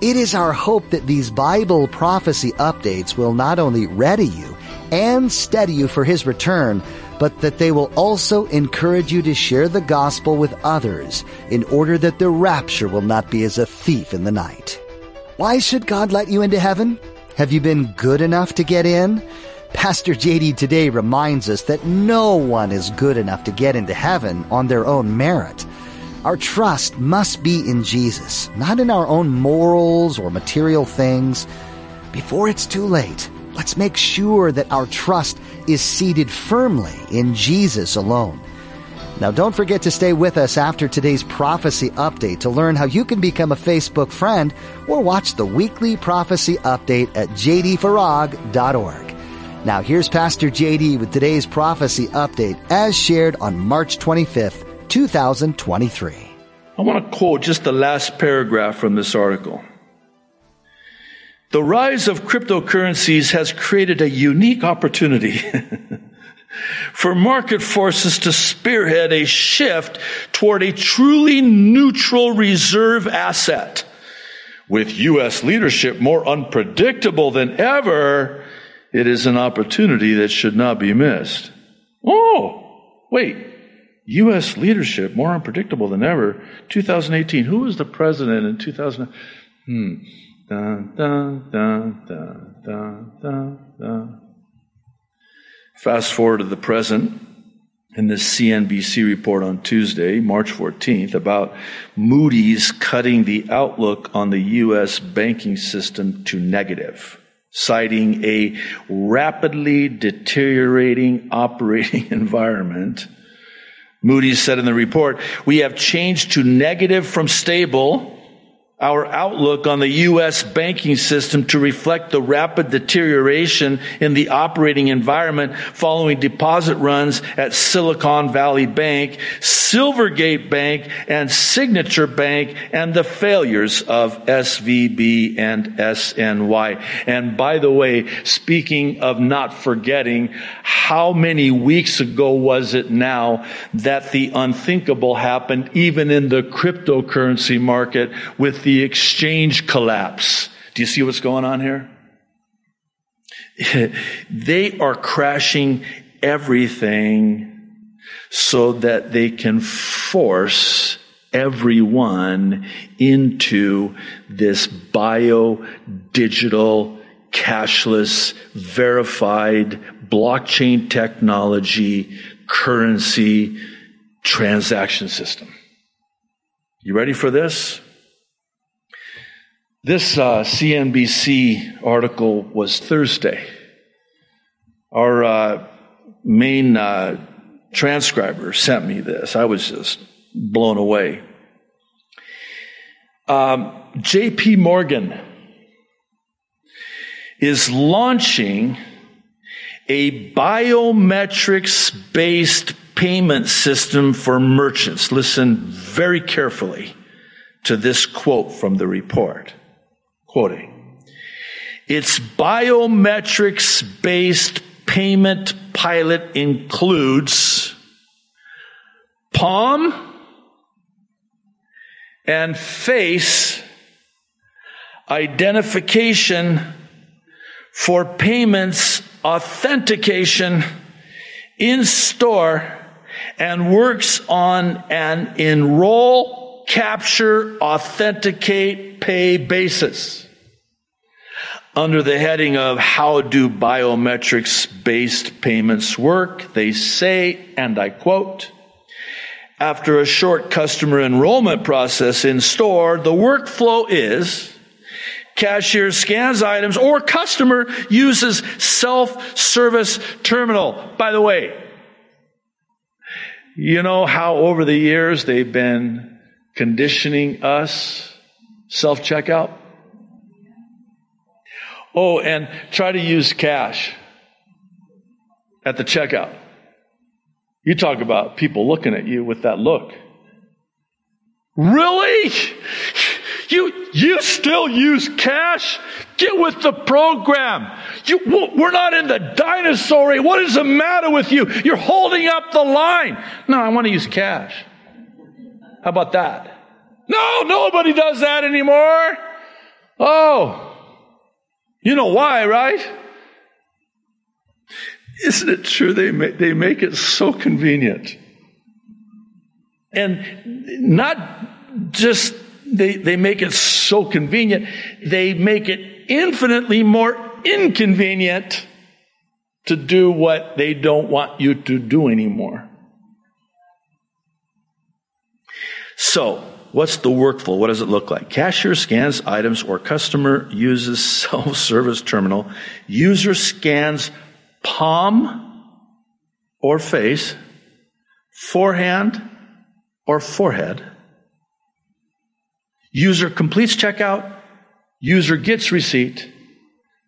It is our hope that these Bible prophecy updates will not only ready you and steady you for His return, but that they will also encourage you to share the gospel with others in order that the rapture will not be as a thief in the night. Why should God let you into heaven? Have you been good enough to get in? Pastor JD today reminds us that no one is good enough to get into heaven on their own merit. Our trust must be in Jesus, not in our own morals or material things. Before it's too late, let's make sure that our trust is seated firmly in Jesus alone. Now don't forget to stay with us after today's prophecy update to learn how you can become a Facebook friend or watch the weekly prophecy update at jdfarag.org. Now here's Pastor JD with today's prophecy update as shared on March 25th, 2023. I want to quote just the last paragraph from this article. The rise of cryptocurrencies has created a unique opportunity for market forces to spearhead a shift toward a truly neutral reserve asset. With U.S. leadership more unpredictable than ever, it is an opportunity that should not be missed. Oh, wait. U.S. leadership more unpredictable than ever. 2018. Who was the president in 2000? Hmm. Dun, dun, dun, dun, dun, dun, dun. Fast forward to the present in this CNBC report on Tuesday, March 14th, about Moody's cutting the outlook on the U.S. banking system to negative citing a rapidly deteriorating operating environment. Moody's said in the report, we have changed to negative from stable our outlook on the U.S. banking system to reflect the rapid deterioration in the operating environment following deposit runs at Silicon Valley Bank, Silvergate Bank, and Signature Bank, and the failures of SVB and SNY. And by the way, speaking of not forgetting, how many weeks ago was it now that the unthinkable happened even in the cryptocurrency market with the exchange collapse. Do you see what's going on here? they are crashing everything so that they can force everyone into this bio digital cashless verified blockchain technology currency transaction system. You ready for this? This uh, CNBC article was Thursday. Our uh, main uh, transcriber sent me this. I was just blown away. Um, JP Morgan is launching a biometrics based payment system for merchants. Listen very carefully to this quote from the report. Quoting, its biometrics based payment pilot includes palm and face identification for payments authentication in store and works on an enroll, capture, authenticate, pay basis. Under the heading of how do biometrics based payments work, they say, and I quote, after a short customer enrollment process in store, the workflow is cashier scans items or customer uses self-service terminal. By the way, you know how over the years they've been conditioning us self-checkout? Oh, and try to use cash at the checkout. You talk about people looking at you with that look. Really? You, you still use cash? Get with the program. You, we're not in the dinosaur age. What is the matter with you? You're holding up the line. No, I want to use cash. How about that? No, nobody does that anymore. Oh, you know why, right? Isn't it true they make, they make it so convenient? And not just they, they make it so convenient, they make it infinitely more inconvenient to do what they don't want you to do anymore. So, what's the workflow? What does it look like? Cashier scans items or customer uses self-service terminal. User scans palm or face, forehand or forehead. User completes checkout. User gets receipt.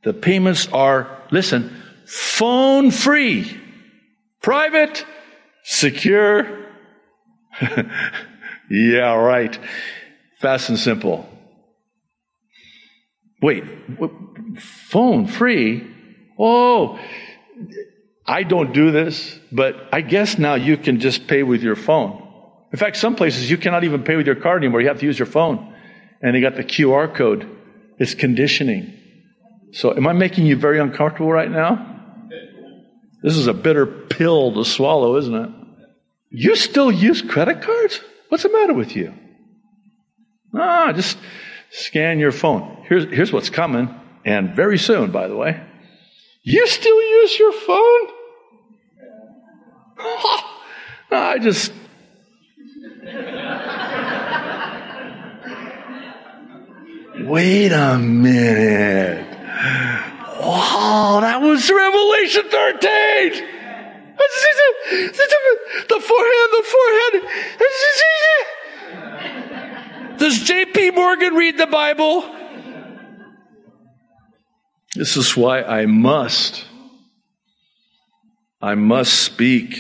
The payments are, listen, phone free, private, secure. yeah, right. Fast and simple. Wait, phone free? Oh, I don't do this, but I guess now you can just pay with your phone. In fact, some places you cannot even pay with your card anymore. You have to use your phone. And they got the QR code. It's conditioning. So am I making you very uncomfortable right now? This is a bitter pill to swallow, isn't it? You still use credit cards? What's the matter with you? Ah, just scan your phone. Here's, here's what's coming, and very soon, by the way. You still use your phone? I just Wait a minute. Wow, that was Revelation 13. The forehead, the forehead. Does J.P. Morgan read the Bible? This is why I must, I must speak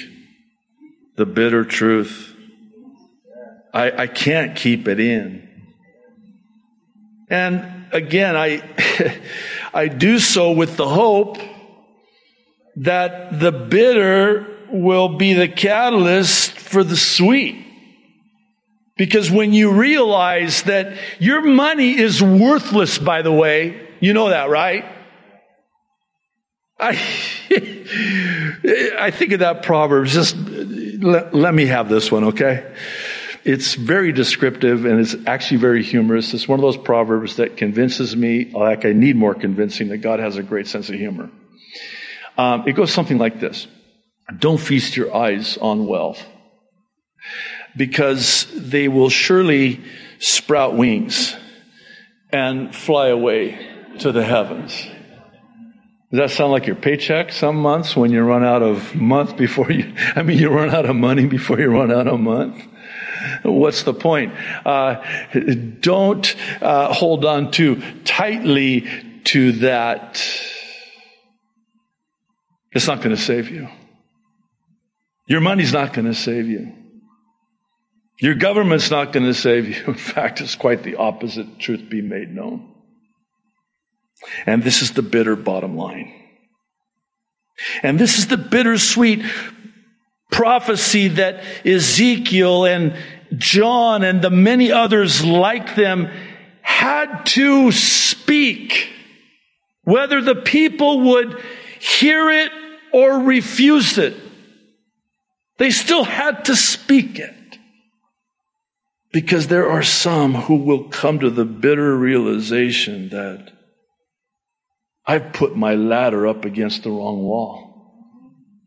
the bitter truth. I, I can't keep it in. And again, I, I do so with the hope that the bitter will be the catalyst for the sweet. Because when you realize that your money is worthless, by the way, you know that, right? I, I think of that proverb. Just let, let me have this one, okay? It's very descriptive and it's actually very humorous. It's one of those proverbs that convinces me, like I need more convincing, that God has a great sense of humor. Um, it goes something like this Don't feast your eyes on wealth, because they will surely sprout wings and fly away to the heavens. Does that sound like your paycheck some months when you run out of month before you, I mean, you run out of money before you run out of month? What's the point? Uh, don't uh, hold on too tightly to that. It's not going to save you. Your money's not going to save you. Your government's not going to save you. In fact, it's quite the opposite, truth be made known. And this is the bitter bottom line. And this is the bittersweet prophecy that Ezekiel and John and the many others like them had to speak, whether the people would hear it or refuse it. They still had to speak it. Because there are some who will come to the bitter realization that I've put my ladder up against the wrong wall.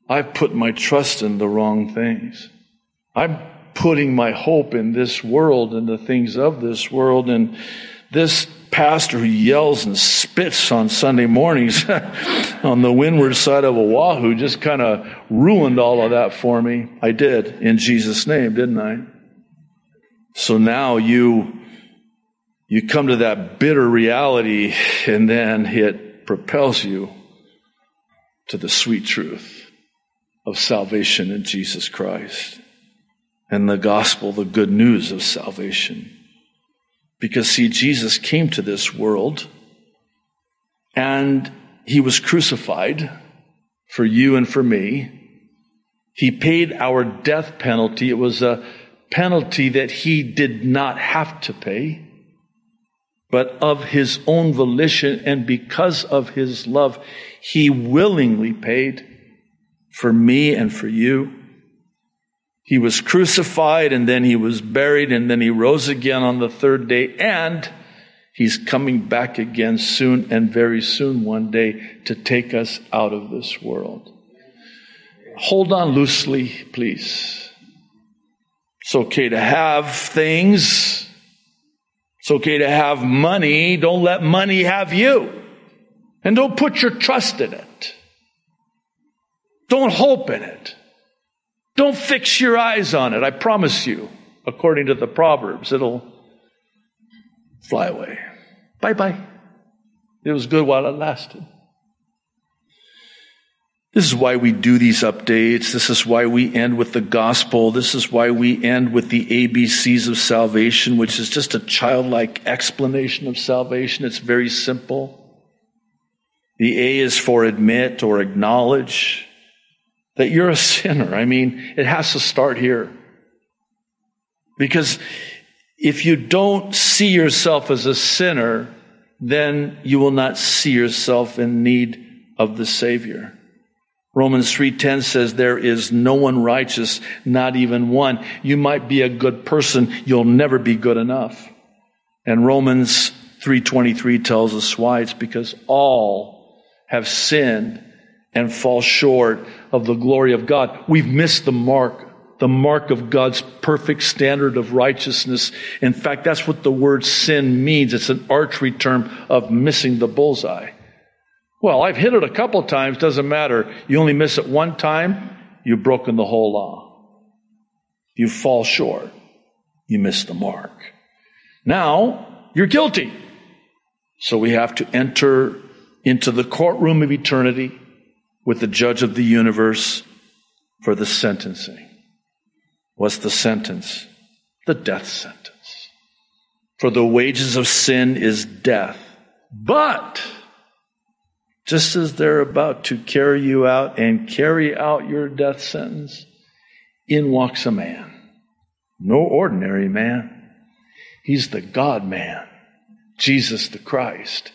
I've put my trust in the wrong things. I'm putting my hope in this world and the things of this world. And this pastor who yells and spits on Sunday mornings on the windward side of Oahu just kind of ruined all of that for me. I did in Jesus' name, didn't I? So now you, you come to that bitter reality and then it propels you to the sweet truth of salvation in Jesus Christ and the gospel, the good news of salvation. Because see, Jesus came to this world and he was crucified for you and for me. He paid our death penalty. It was a penalty that he did not have to pay, but of his own volition and because of his love, he willingly paid for me and for you. He was crucified and then he was buried and then he rose again on the third day and he's coming back again soon and very soon one day to take us out of this world. Hold on loosely, please. It's okay to have things. It's okay to have money. Don't let money have you. And don't put your trust in it. Don't hope in it. Don't fix your eyes on it. I promise you, according to the Proverbs, it'll fly away. Bye bye. It was good while it lasted. This is why we do these updates. This is why we end with the gospel. This is why we end with the ABCs of salvation, which is just a childlike explanation of salvation. It's very simple. The A is for admit or acknowledge that you're a sinner. I mean, it has to start here. Because if you don't see yourself as a sinner, then you will not see yourself in need of the Savior. Romans 3:10 says there is no one righteous, not even one. You might be a good person, you'll never be good enough. And Romans 3:23 tells us why it's because all have sinned and fall short of the glory of God. We've missed the mark, the mark of God's perfect standard of righteousness. In fact, that's what the word sin means. It's an archery term of missing the bullseye. Well, I've hit it a couple times, doesn't matter. You only miss it one time, you've broken the whole law. You fall short. You miss the mark. Now, you're guilty. So we have to enter into the courtroom of eternity with the judge of the universe for the sentencing. What's the sentence? The death sentence. For the wages of sin is death. But just as they're about to carry you out and carry out your death sentence, in walks a man. No ordinary man. He's the God man, Jesus the Christ.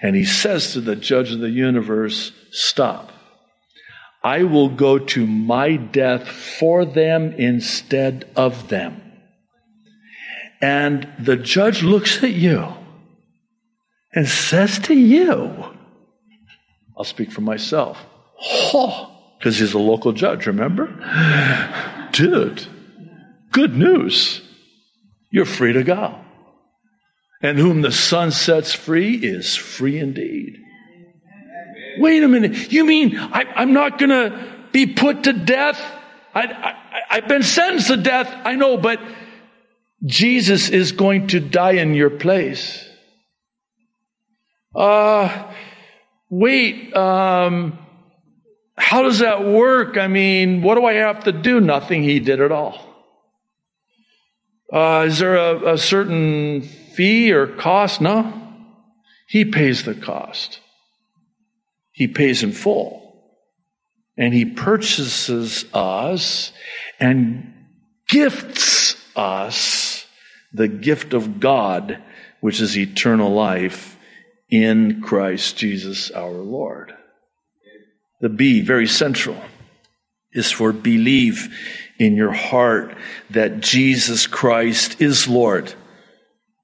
And he says to the judge of the universe, Stop. I will go to my death for them instead of them. And the judge looks at you and says to you, I'll speak for myself. Because he's a local judge, remember? Dude, good news. You're free to go. And whom the Son sets free is free indeed. Wait a minute. You mean I, am not going to be put to death? I, have been sentenced to death, I know, but Jesus is going to die in your place. Uh, wait, um, how does that work? I mean, what do I have to do? Nothing. He did it all. Uh, is there a, a certain fee or cost? No. He pays the cost. He pays in full. And he purchases us and gifts us the gift of God, which is eternal life in Christ Jesus our Lord. The B, very central, is for believe in your heart that Jesus Christ is Lord.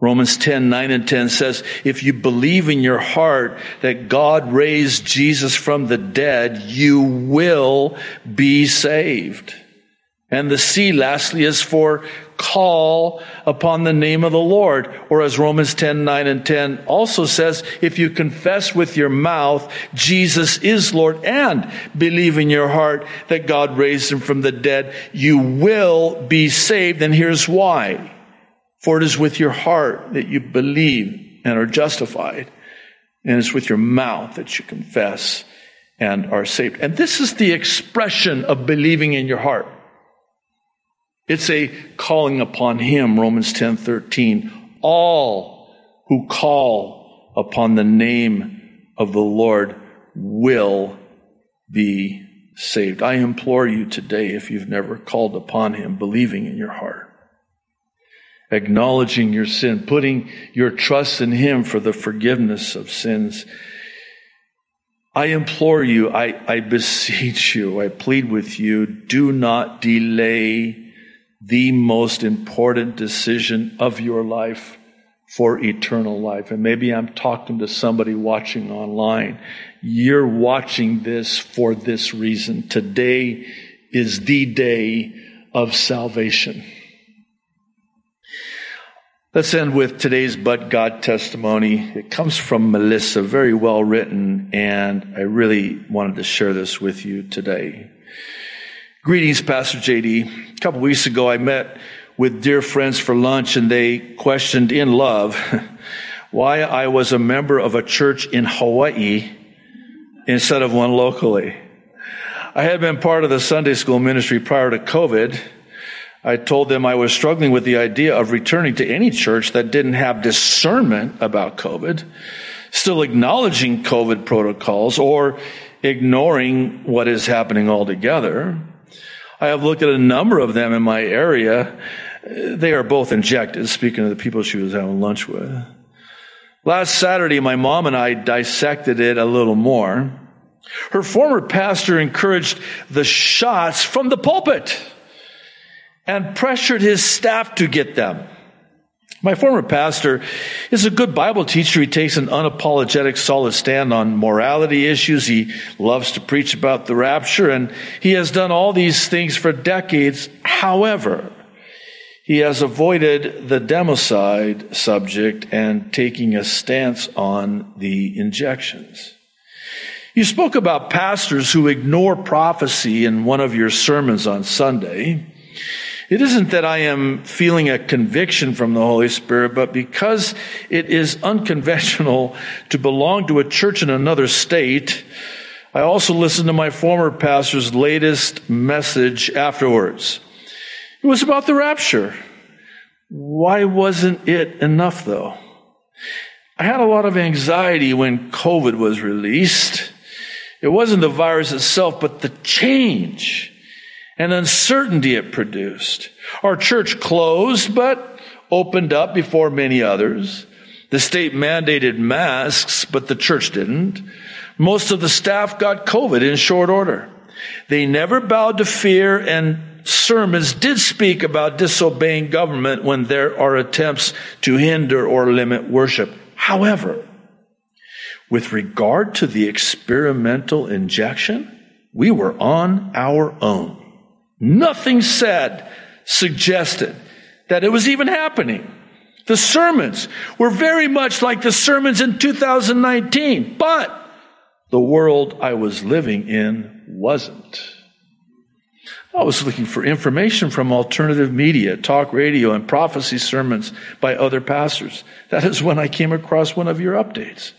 Romans 10, 9 and 10 says, if you believe in your heart that God raised Jesus from the dead, you will be saved. And the C, lastly, is for call upon the name of the Lord. Or as Romans 10, 9 and 10 also says, if you confess with your mouth Jesus is Lord and believe in your heart that God raised him from the dead, you will be saved. And here's why. For it is with your heart that you believe and are justified. And it's with your mouth that you confess and are saved. And this is the expression of believing in your heart. It's a calling upon him, Romans 10 13. All who call upon the name of the Lord will be saved. I implore you today, if you've never called upon him, believing in your heart, acknowledging your sin, putting your trust in him for the forgiveness of sins. I implore you, I, I beseech you, I plead with you, do not delay the most important decision of your life for eternal life. And maybe I'm talking to somebody watching online. You're watching this for this reason. Today is the day of salvation. Let's end with today's But God testimony. It comes from Melissa, very well written, and I really wanted to share this with you today. Greetings, Pastor JD. A couple weeks ago, I met with dear friends for lunch and they questioned in love why I was a member of a church in Hawaii instead of one locally. I had been part of the Sunday school ministry prior to COVID. I told them I was struggling with the idea of returning to any church that didn't have discernment about COVID, still acknowledging COVID protocols or ignoring what is happening altogether. I have looked at a number of them in my area. They are both injected, speaking of the people she was having lunch with. Last Saturday, my mom and I dissected it a little more. Her former pastor encouraged the shots from the pulpit and pressured his staff to get them. My former pastor is a good Bible teacher. He takes an unapologetic, solid stand on morality issues. He loves to preach about the rapture, and he has done all these things for decades. However, he has avoided the democide subject and taking a stance on the injections. You spoke about pastors who ignore prophecy in one of your sermons on Sunday. It isn't that I am feeling a conviction from the Holy Spirit, but because it is unconventional to belong to a church in another state, I also listened to my former pastor's latest message afterwards. It was about the rapture. Why wasn't it enough though? I had a lot of anxiety when COVID was released. It wasn't the virus itself, but the change and uncertainty it produced. Our church closed, but opened up before many others. The state mandated masks, but the church didn't. Most of the staff got COVID in short order. They never bowed to fear and sermons did speak about disobeying government when there are attempts to hinder or limit worship. However, with regard to the experimental injection, we were on our own. Nothing said suggested that it was even happening. The sermons were very much like the sermons in 2019, but the world I was living in wasn't. I was looking for information from alternative media, talk radio, and prophecy sermons by other pastors. That is when I came across one of your updates.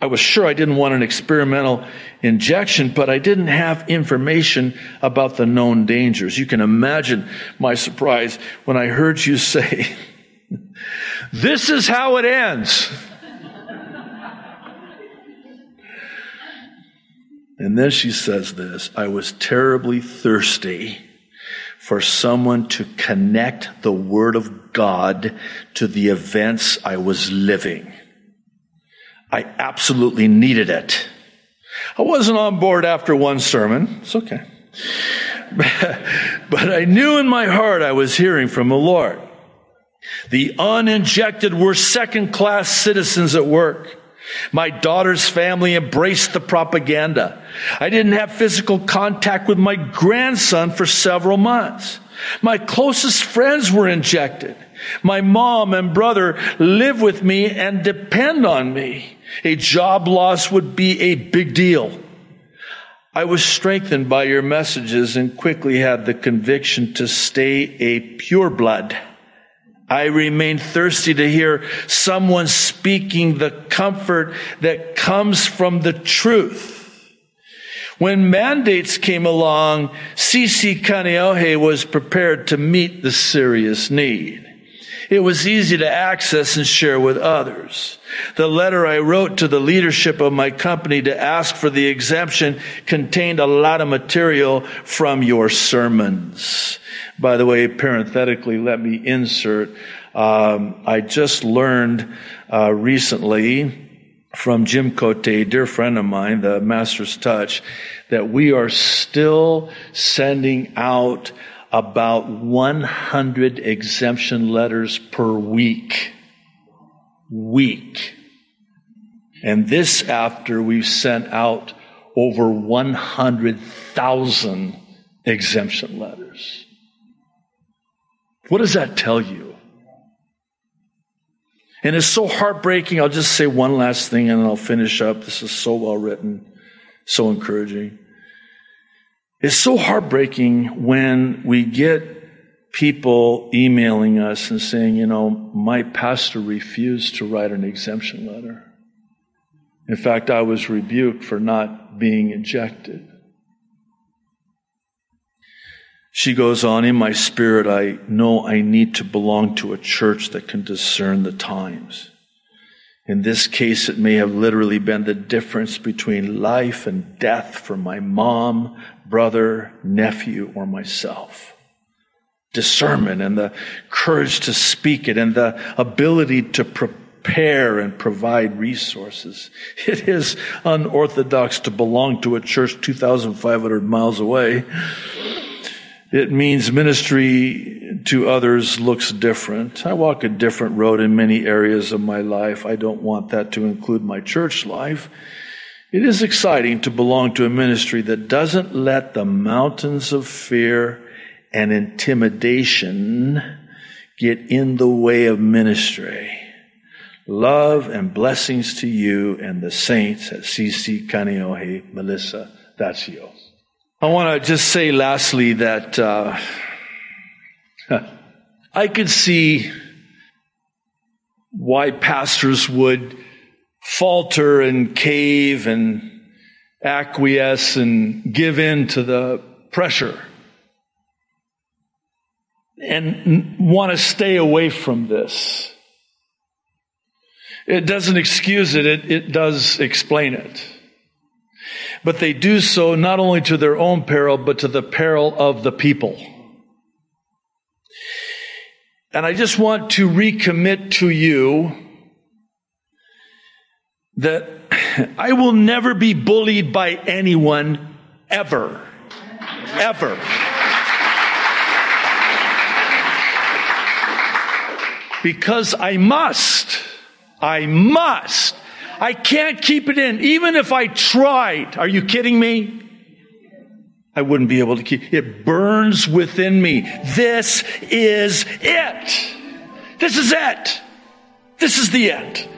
I was sure I didn't want an experimental injection, but I didn't have information about the known dangers. You can imagine my surprise when I heard you say, this is how it ends. and then she says this, I was terribly thirsty for someone to connect the Word of God to the events I was living. I absolutely needed it. I wasn't on board after one sermon. It's okay. but I knew in my heart I was hearing from the Lord. The uninjected were second class citizens at work. My daughter's family embraced the propaganda. I didn't have physical contact with my grandson for several months. My closest friends were injected. My mom and brother live with me and depend on me. A job loss would be a big deal. I was strengthened by your messages and quickly had the conviction to stay a pureblood I remain thirsty to hear someone speaking the comfort that comes from the truth. When mandates came along, CC Kaneohe was prepared to meet the serious need. It was easy to access and share with others. The letter I wrote to the leadership of my company to ask for the exemption contained a lot of material from your sermons. By the way, parenthetically, let me insert, um, I just learned uh, recently from Jim Cote, dear friend of mine, the Master's Touch, that we are still sending out about 100 exemption letters per week. Week. And this after we've sent out over 100,000 exemption letters. What does that tell you? And it's so heartbreaking. I'll just say one last thing and I'll finish up. This is so well written, so encouraging. It's so heartbreaking when we get people emailing us and saying, you know, my pastor refused to write an exemption letter. In fact, I was rebuked for not being ejected. She goes on, in my spirit, I know I need to belong to a church that can discern the times. In this case, it may have literally been the difference between life and death for my mom, brother, nephew, or myself. Discernment and the courage to speak it and the ability to prepare and provide resources. It is unorthodox to belong to a church 2,500 miles away. It means ministry to others looks different. I walk a different road in many areas of my life. I don't want that to include my church life. It is exciting to belong to a ministry that doesn't let the mountains of fear and intimidation get in the way of ministry. Love and blessings to you and the saints at CC Kaneohe, Melissa. That's you. I want to just say lastly that uh, I could see why pastors would falter and cave and acquiesce and give in to the pressure and want to stay away from this. It doesn't excuse it, it, it does explain it. But they do so not only to their own peril, but to the peril of the people. And I just want to recommit to you that I will never be bullied by anyone ever. Ever. Because I must. I must I can't keep it in. Even if I tried. Are you kidding me? I wouldn't be able to keep it burns within me. This is it. This is it. This is the end.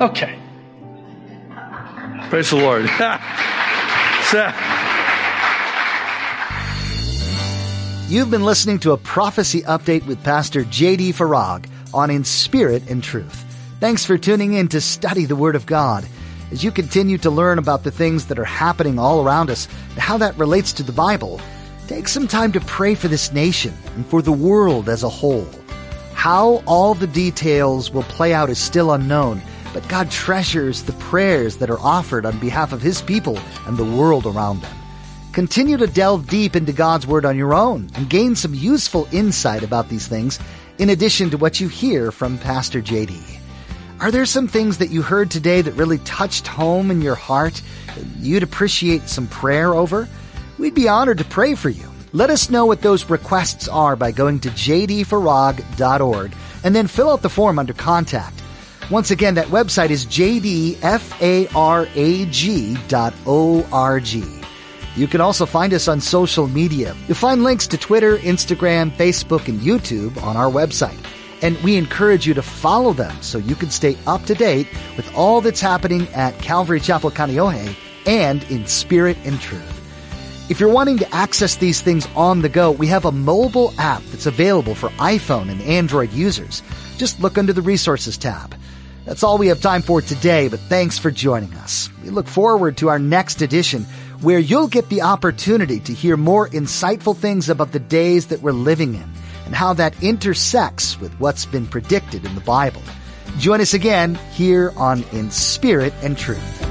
Okay. Praise the Lord. You've been listening to a prophecy update with Pastor J.D. Farag on In Spirit and Truth. Thanks for tuning in to study the Word of God. As you continue to learn about the things that are happening all around us and how that relates to the Bible, take some time to pray for this nation and for the world as a whole. How all the details will play out is still unknown, but God treasures the prayers that are offered on behalf of His people and the world around them. Continue to delve deep into God's Word on your own and gain some useful insight about these things in addition to what you hear from Pastor JD. Are there some things that you heard today that really touched home in your heart that you'd appreciate some prayer over? We'd be honored to pray for you. Let us know what those requests are by going to jdfarag.org and then fill out the form under contact. Once again, that website is jdfarag.org. You can also find us on social media. You'll find links to Twitter, Instagram, Facebook, and YouTube on our website and we encourage you to follow them so you can stay up to date with all that's happening at Calvary Chapel Kaneohe and in spirit and truth. If you're wanting to access these things on the go, we have a mobile app that's available for iPhone and Android users. Just look under the resources tab. That's all we have time for today, but thanks for joining us. We look forward to our next edition where you'll get the opportunity to hear more insightful things about the days that we're living in and how that intersects with what's been predicted in the Bible. Join us again here on In Spirit and Truth.